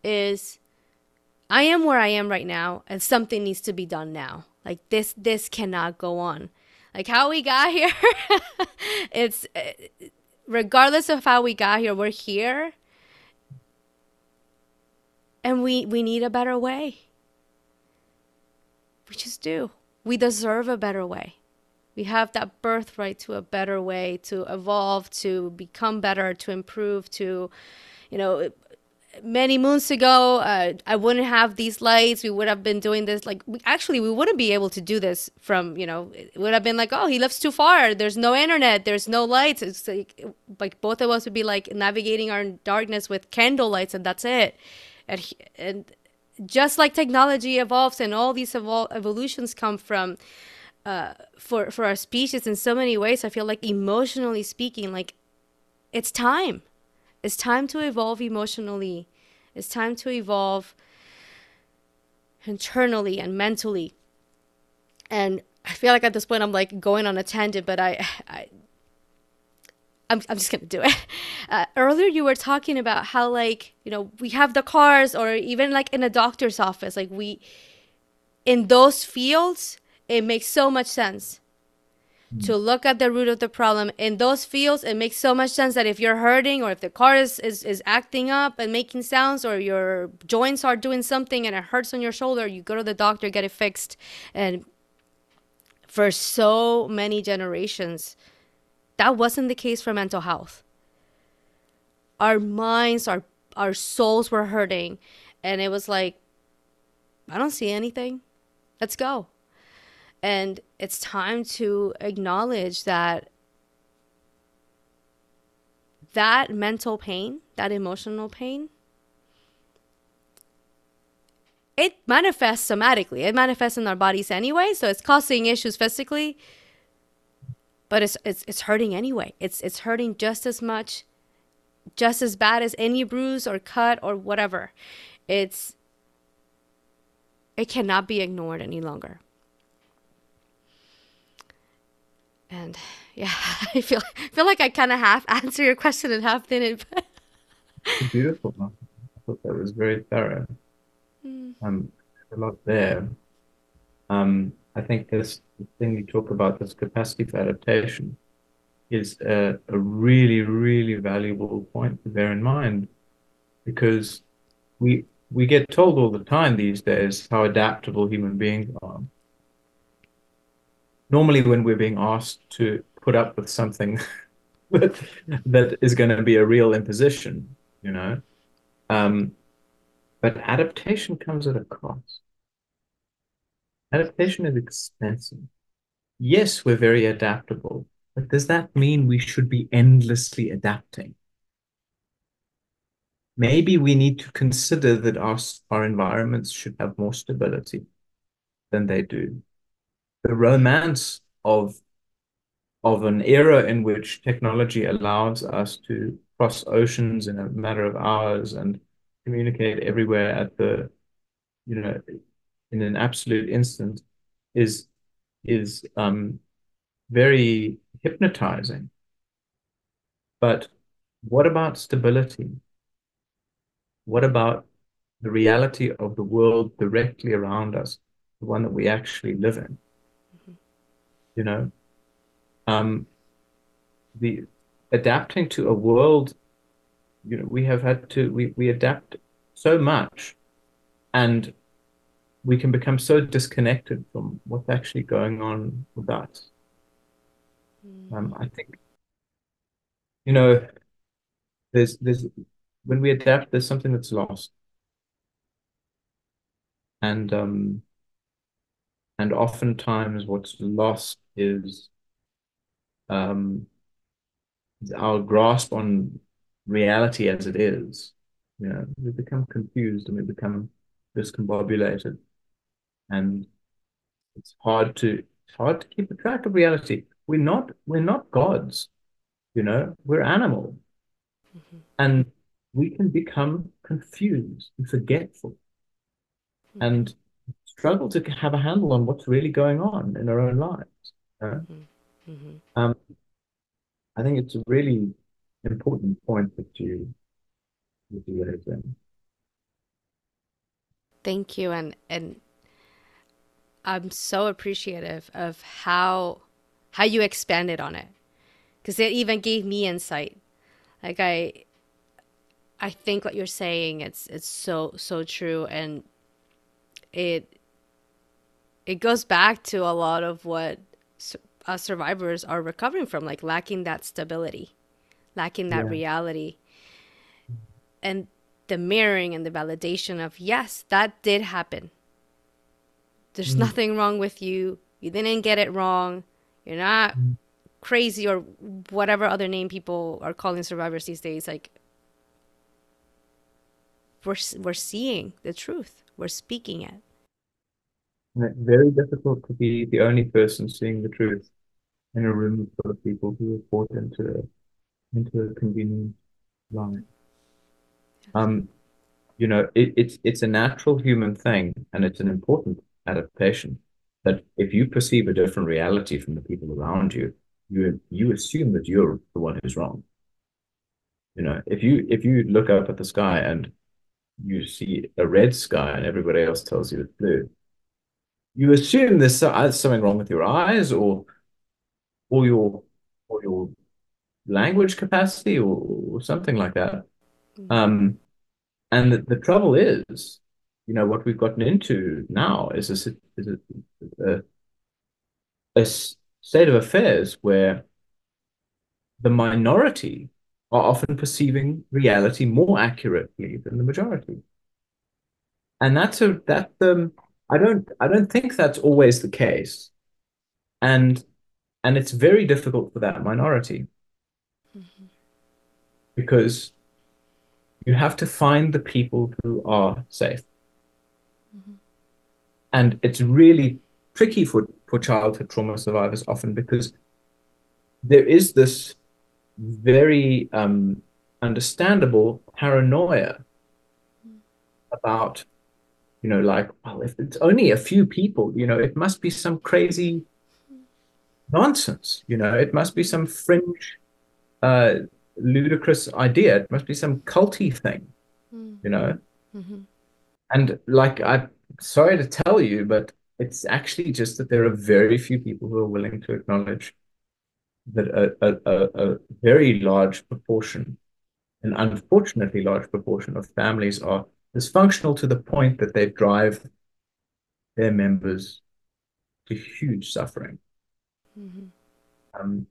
is I am where I am right now and something needs to be done now. Like this this cannot go on. Like how we got here it's uh, regardless of how we got here, we're here. And we we need a better way. We just do. We deserve a better way. We have that birthright to a better way, to evolve, to become better, to improve, to, you know, many moons ago, uh, I wouldn't have these lights. We would have been doing this. Like, we, actually, we wouldn't be able to do this from, you know, it would have been like, oh, he lives too far. There's no internet. There's no lights. It's like, like both of us would be like navigating our darkness with candle lights, and that's it. And, and just like technology evolves and all these evol- evolutions come from uh, for for our species in so many ways. I feel like emotionally speaking, like it's time. It's time to evolve emotionally. It's time to evolve internally and mentally. And I feel like at this point I'm like going on a tangent, but I, I I'm, I'm just gonna do it. Uh, earlier, you were talking about how like you know we have the cars, or even like in a doctor's office, like we in those fields, it makes so much sense hmm. to look at the root of the problem. In those fields, it makes so much sense that if you're hurting, or if the car is is, is acting up and making sounds, or your joints are doing something and it hurts on your shoulder, you go to the doctor, get it fixed, and for so many generations that wasn't the case for mental health. Our minds our our souls were hurting. And it was like i don't see anything. Let's go and it's time to acknowledge that that mental pain that emotional pain it manifests somatically it manifests in our bodies anyway so it's causing issues physically but it's it's it's hurting anyway. It's it's hurting just as much, just as bad as any bruise or cut or whatever. It's it cannot be ignored any longer. And yeah, I feel I feel like I kind of half answer your question and half didn't. But Beautiful. I thought that was very thorough. Um, a lot there. Um, I think this thing you talk about, this capacity for adaptation, is a, a really, really valuable point to bear in mind because we we get told all the time these days how adaptable human beings are. Normally, when we're being asked to put up with something that, is going to be a real imposition, you know, um, but adaptation comes at a cost. Adaptation is expensive. Yes, we're very adaptable, but does that mean we should be endlessly adapting? maybe we need to consider that our, our environments should have more stability than they do. The romance of of an era in which technology allows us to cross oceans in a matter of hours and communicate everywhere at the you know in an absolute instant is is um, very hypnotizing. But what about stability? What about the reality of the world directly around us, the one that we actually live in? You know, um, the adapting to a world, you know, we have had to we we adapt so much, and we can become so disconnected from what's actually going on with us. Mm. Um, I think, you know, there's there's when we adapt, there's something that's lost. And um, and oftentimes what's lost is um, our grasp on reality as it is. You know, we become confused and we become discombobulated. And it's hard to it's hard to keep a track of reality. We're not we're not gods, you know, we're animals. Mm-hmm. And we can become confused and forgetful mm-hmm. and struggle to have a handle on what's really going on in our own lives. Mm-hmm. Mm-hmm. Um, I think it's a really important point that you that you raised in. Thank you, and and I'm so appreciative of how how you expanded on it because it even gave me insight. Like I I think what you're saying it's it's so so true and it it goes back to a lot of what us survivors are recovering from like lacking that stability lacking that yeah. reality and the mirroring and the validation of yes that did happen there's mm. nothing wrong with you you didn't get it wrong you're not mm. crazy or whatever other name people are calling survivors these days like we're we're seeing the truth. We're speaking it. Very difficult to be the only person seeing the truth in a room full of people who are bought into into a convenient lie. Um, you know, it, it's it's a natural human thing, and it's an important adaptation. That if you perceive a different reality from the people around you, you you assume that you're the one who's wrong. You know, if you if you look up at the sky and you see a red sky and everybody else tells you it's blue, you assume there's something wrong with your eyes or or your or your language capacity or, or something like that. Mm-hmm. Um, and the, the, trouble is, you know, what we've gotten into now is a, is a, a, a state of affairs where the minority are often perceiving reality more accurately than the majority. And that's a that um I don't I don't think that's always the case. And and it's very difficult for that minority. Mm-hmm. Because you have to find the people who are safe. Mm-hmm. And it's really tricky for, for childhood trauma survivors often because there is this very um, understandable paranoia about, you know, like, well, if it's only a few people, you know, it must be some crazy nonsense, you know, it must be some fringe, uh, ludicrous idea. It must be some culty thing, mm. you know. Mm-hmm. And like, I'm sorry to tell you, but it's actually just that there are very few people who are willing to acknowledge that a, a, a very large proportion, an unfortunately large proportion of families are dysfunctional to the point that they drive their members to huge suffering. Mm-hmm. Um,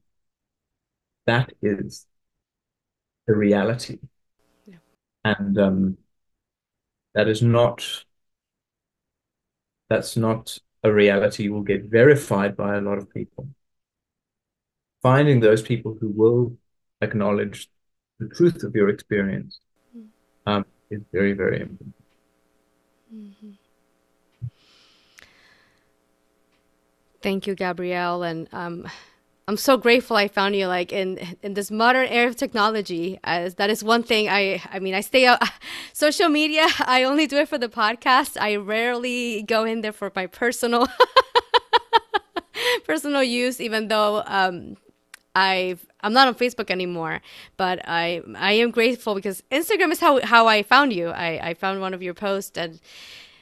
that is the reality. Yeah. And um, that is not that's not a reality will get verified by a lot of people. Finding those people who will acknowledge the truth of your experience mm. um, is very, very important. Mm-hmm. Thank you, Gabriel. And um, I'm so grateful I found you like in in this modern era of technology. As that is one thing I I mean I stay out social media. I only do it for the podcast. I rarely go in there for my personal personal use, even though um, I've I'm not on Facebook anymore, but I I am grateful because Instagram is how how I found you. I I found one of your posts and.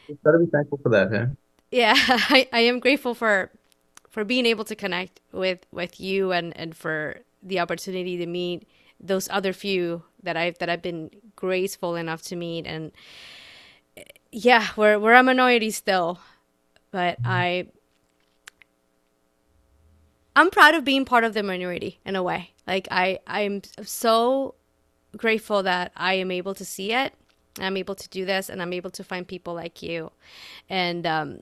You gotta be thankful for that, huh? Yeah, I, I am grateful for for being able to connect with with you and and for the opportunity to meet those other few that I've that I've been graceful enough to meet and yeah we're we're a minority still but I I'm proud of being part of the minority in a way. Like I I'm so grateful that I am able to see it I'm able to do this and I'm able to find people like you. And um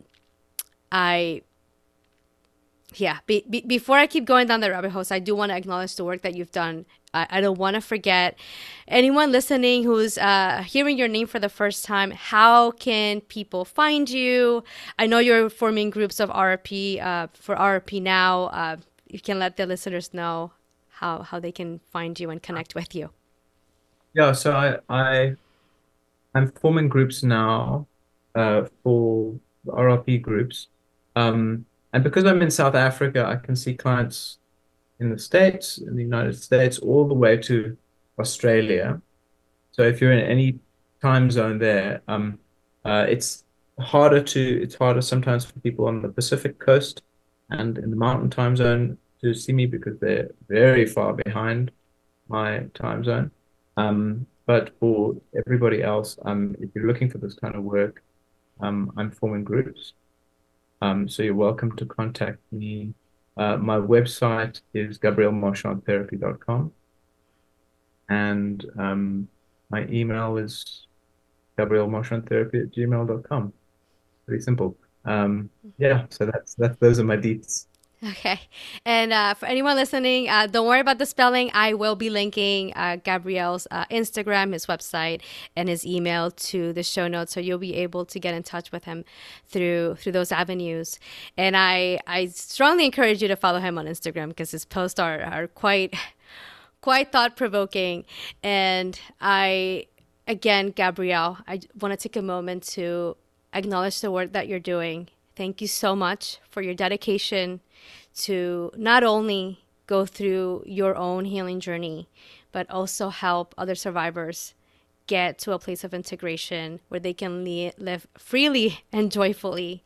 I yeah be, be, before i keep going down the rabbit holes i do want to acknowledge the work that you've done i, I don't want to forget anyone listening who's uh, hearing your name for the first time how can people find you? I know you're forming groups of rp uh, for rp now uh, you can let the listeners know how, how they can find you and connect with you. Yeah so i, I i'm forming groups now uh, for RRP groups. Um, and because I'm in South Africa, I can see clients in the States, in the United States, all the way to Australia. So if you're in any time zone there, um, uh, it's harder to it's harder sometimes for people on the Pacific coast and in the mountain time zone to see me because they're very far behind my time zone. Um, but for everybody else, um, if you're looking for this kind of work, um, I'm forming groups. Um, so you're welcome to contact me. Uh, my website is gabrielmarchandtherapy.com. And um, my email is gabrielmarchandtherapy at gmail.com. Pretty simple. Um, yeah, so that's, that's those are my deets. Okay. And uh, for anyone listening, uh, don't worry about the spelling. I will be linking uh, Gabriel's uh, Instagram, his website, and his email to the show notes, so you'll be able to get in touch with him through through those avenues. And I I strongly encourage you to follow him on Instagram because his posts are are quite quite thought provoking. And I again, Gabriel, I want to take a moment to acknowledge the work that you're doing. Thank you so much for your dedication to not only go through your own healing journey, but also help other survivors get to a place of integration where they can li- live freely and joyfully.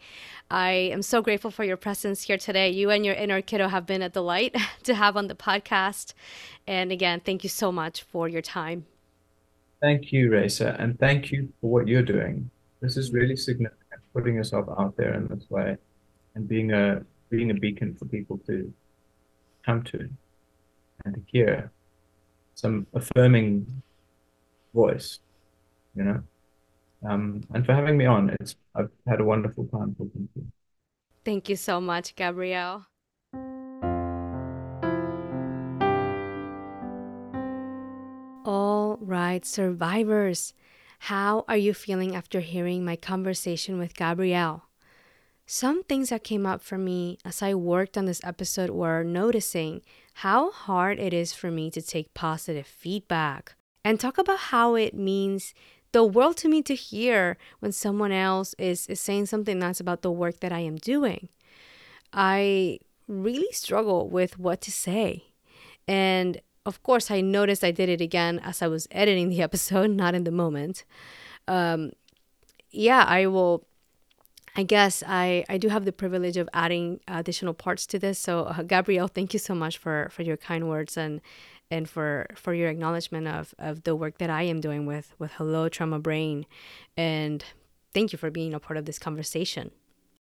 I am so grateful for your presence here today. You and your inner kiddo have been a delight to have on the podcast. And again, thank you so much for your time. Thank you, Raysa, and thank you for what you're doing. This is really significant, putting yourself out there in this way and being a being a beacon for people to come to and to hear some affirming voice, you know. Um, and for having me on, it's I've had a wonderful time talking to you. Thank you so much, Gabriel. All right, survivors. How are you feeling after hearing my conversation with Gabriel? Some things that came up for me as I worked on this episode were noticing how hard it is for me to take positive feedback and talk about how it means the world to me to hear when someone else is, is saying something nice about the work that I am doing. I really struggle with what to say. And of course, I noticed I did it again as I was editing the episode, not in the moment. Um, yeah, I will I guess I, I do have the privilege of adding additional parts to this. So, uh, Gabriel, thank you so much for, for your kind words and and for, for your acknowledgement of, of the work that I am doing with, with Hello Trauma Brain. And thank you for being a part of this conversation.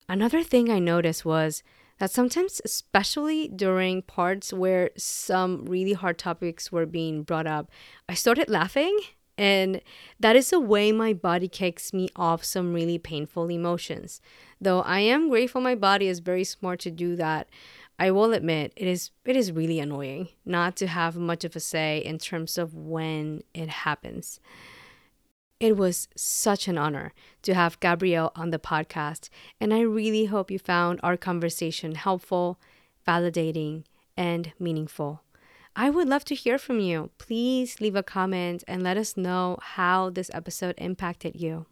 Another thing I noticed was that sometimes, especially during parts where some really hard topics were being brought up, I started laughing and that is a way my body kicks me off some really painful emotions. Though I am grateful my body is very smart to do that, I will admit it is it is really annoying not to have much of a say in terms of when it happens. It was such an honor to have Gabriel on the podcast, and I really hope you found our conversation helpful, validating, and meaningful. I would love to hear from you. Please leave a comment and let us know how this episode impacted you.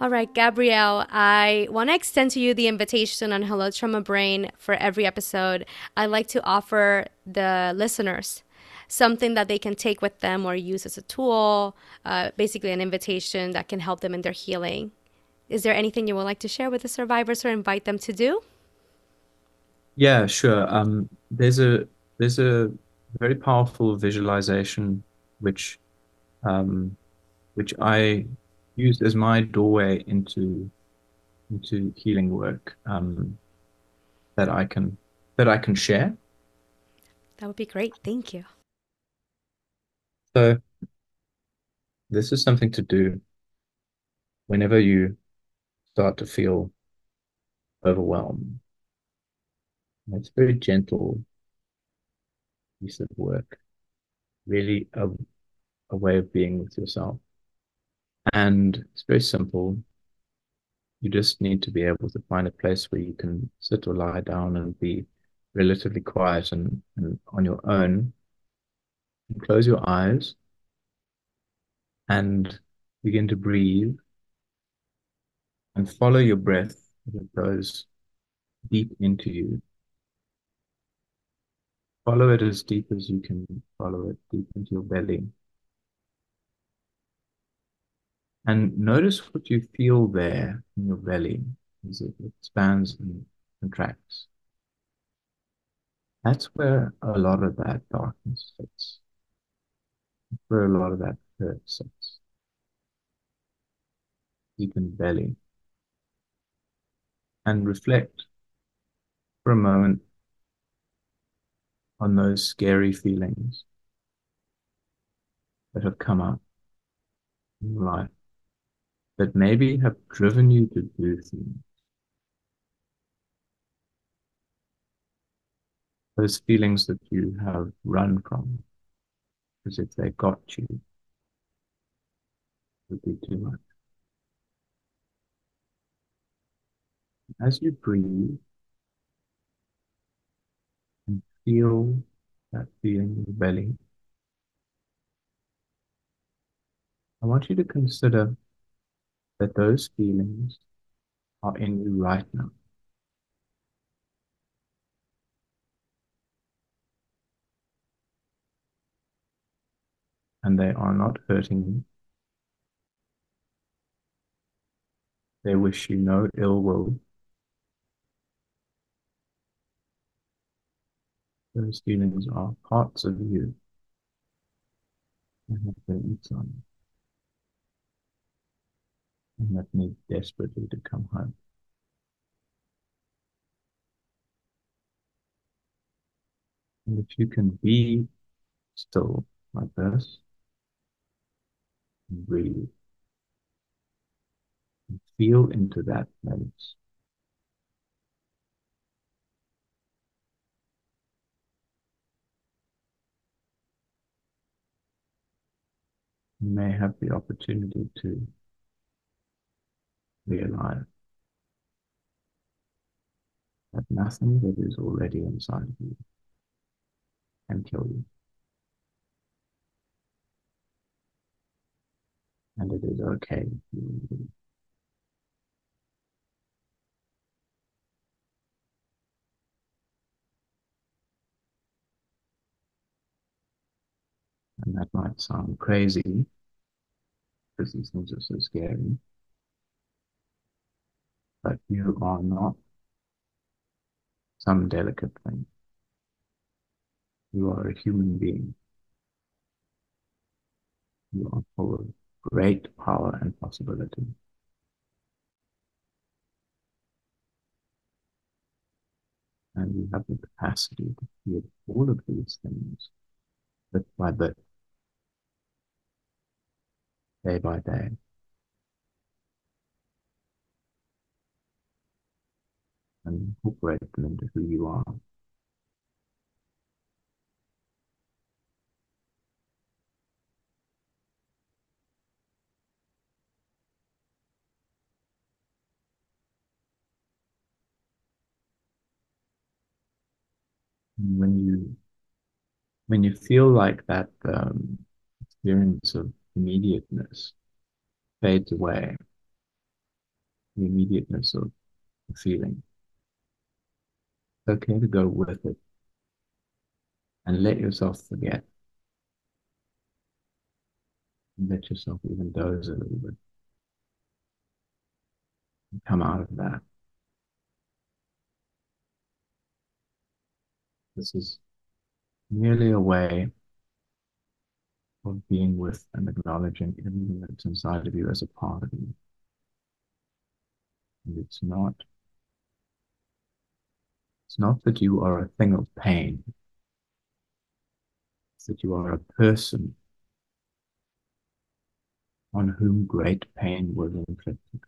All right, Gabriel, I want to extend to you the invitation on Hello Trauma Brain for every episode. I'd like to offer the listeners something that they can take with them or use as a tool, uh, basically, an invitation that can help them in their healing. Is there anything you would like to share with the survivors or invite them to do? Yeah, sure. Um, there's a there's a very powerful visualization which um, which I use as my doorway into into healing work um, that I can that I can share. That would be great. Thank you. So this is something to do whenever you start to feel overwhelmed. It's very gentle piece of work, really a, a way of being with yourself. And it's very simple. You just need to be able to find a place where you can sit or lie down and be relatively quiet and, and on your own. And close your eyes and begin to breathe and follow your breath as it goes deep into you. Follow it as deep as you can follow it deep into your belly. And notice what you feel there in your belly as it expands and contracts. That's where a lot of that darkness sits. Where a lot of that hurt sits. Deep in the belly. And reflect for a moment on those scary feelings that have come up in life that maybe have driven you to do things. Those feelings that you have run from, as if they got you, would be too much. As you breathe and feel that feeling in the belly, I want you to consider that those feelings are in you right now. And they are not hurting you. They wish you no ill will. Those feelings are parts of you and have their roots on you and that need desperately to come home. And if you can be still like this, breathe, feel into that place. May have the opportunity to realize that nothing that is already inside of you can kill you. And it is okay And that might sound crazy, because these things are so scary. But you are not some delicate thing. You are a human being. You are full of great power and possibility. And you have the capacity to feel all of these things bit by bit, day by day. And incorporate them into who you are. when you when you feel like that um, experience of immediateness fades away, the immediateness of feeling, it's okay to go with it and let yourself forget. Let yourself even doze a little bit. And come out of that. This is merely a way of being with and acknowledging everything that's inside of you as a part of you. And it's not it's not that you are a thing of pain. It's that you are a person on whom great pain was inflicted.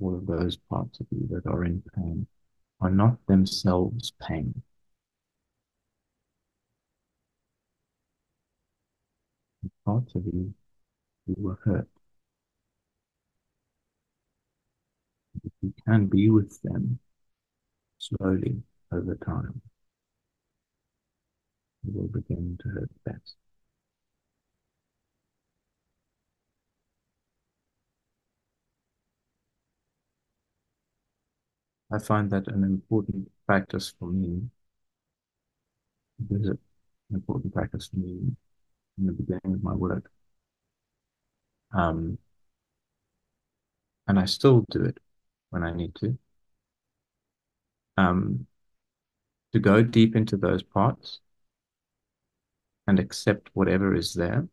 All of those parts of you that are in pain are not themselves pain. Parts of you who were hurt. If you can be with them slowly over time, you will begin to hurt less. I find that an important practice for me. It is an important practice for me in the beginning of my work. Um, and I still do it when I need to. Um, to go deep into those parts and accept whatever is there,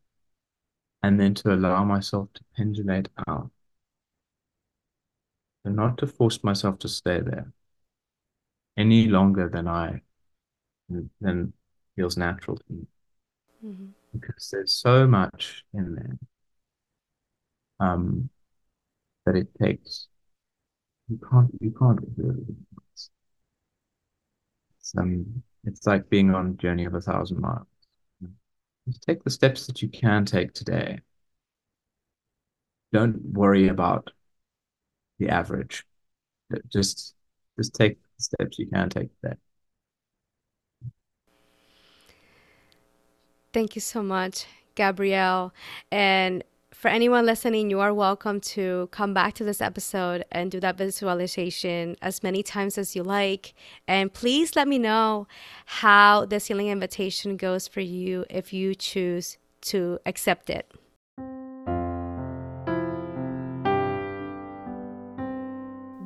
and then to allow myself to pendulate out and not to force myself to stay there any longer than I than feels natural to me. Mm-hmm. Because there's so much in there um, that it takes. You can't you can't really. It's, it's, um, it's like being on a journey of a thousand miles. Just take the steps that you can take today. Don't worry about the average. Just just take the steps you can take today. Thank you so much, Gabriel. And for anyone listening, you are welcome to come back to this episode and do that visualization as many times as you like. And please let me know how this healing invitation goes for you if you choose to accept it.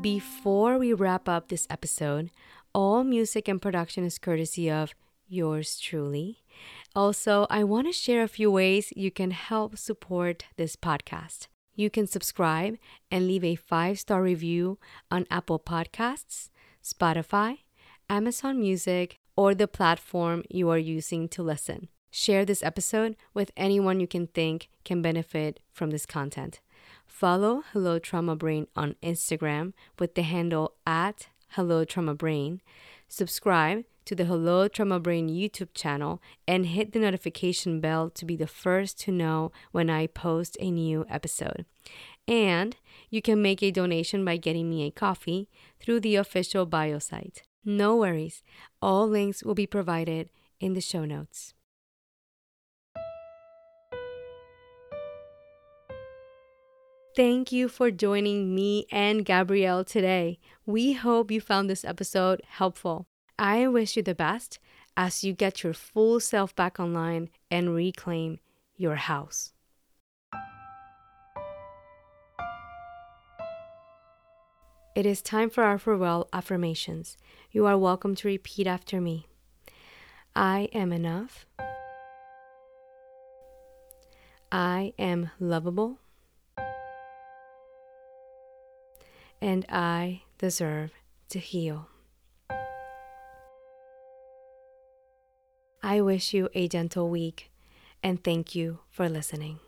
Before we wrap up this episode, all music and production is courtesy of yours truly. Also, I want to share a few ways you can help support this podcast. You can subscribe and leave a five star review on Apple Podcasts, Spotify, Amazon Music, or the platform you are using to listen. Share this episode with anyone you can think can benefit from this content. Follow Hello Trauma Brain on Instagram with the handle at Hello Trauma Brain. Subscribe to the Hello Trauma Brain YouTube channel and hit the notification bell to be the first to know when I post a new episode. And you can make a donation by getting me a coffee through the official bio site. No worries, all links will be provided in the show notes. Thank you for joining me and Gabriel today. We hope you found this episode helpful. I wish you the best as you get your full self back online and reclaim your house. It is time for our farewell affirmations. You are welcome to repeat after me. I am enough. I am lovable. And I deserve to heal. I wish you a gentle week and thank you for listening.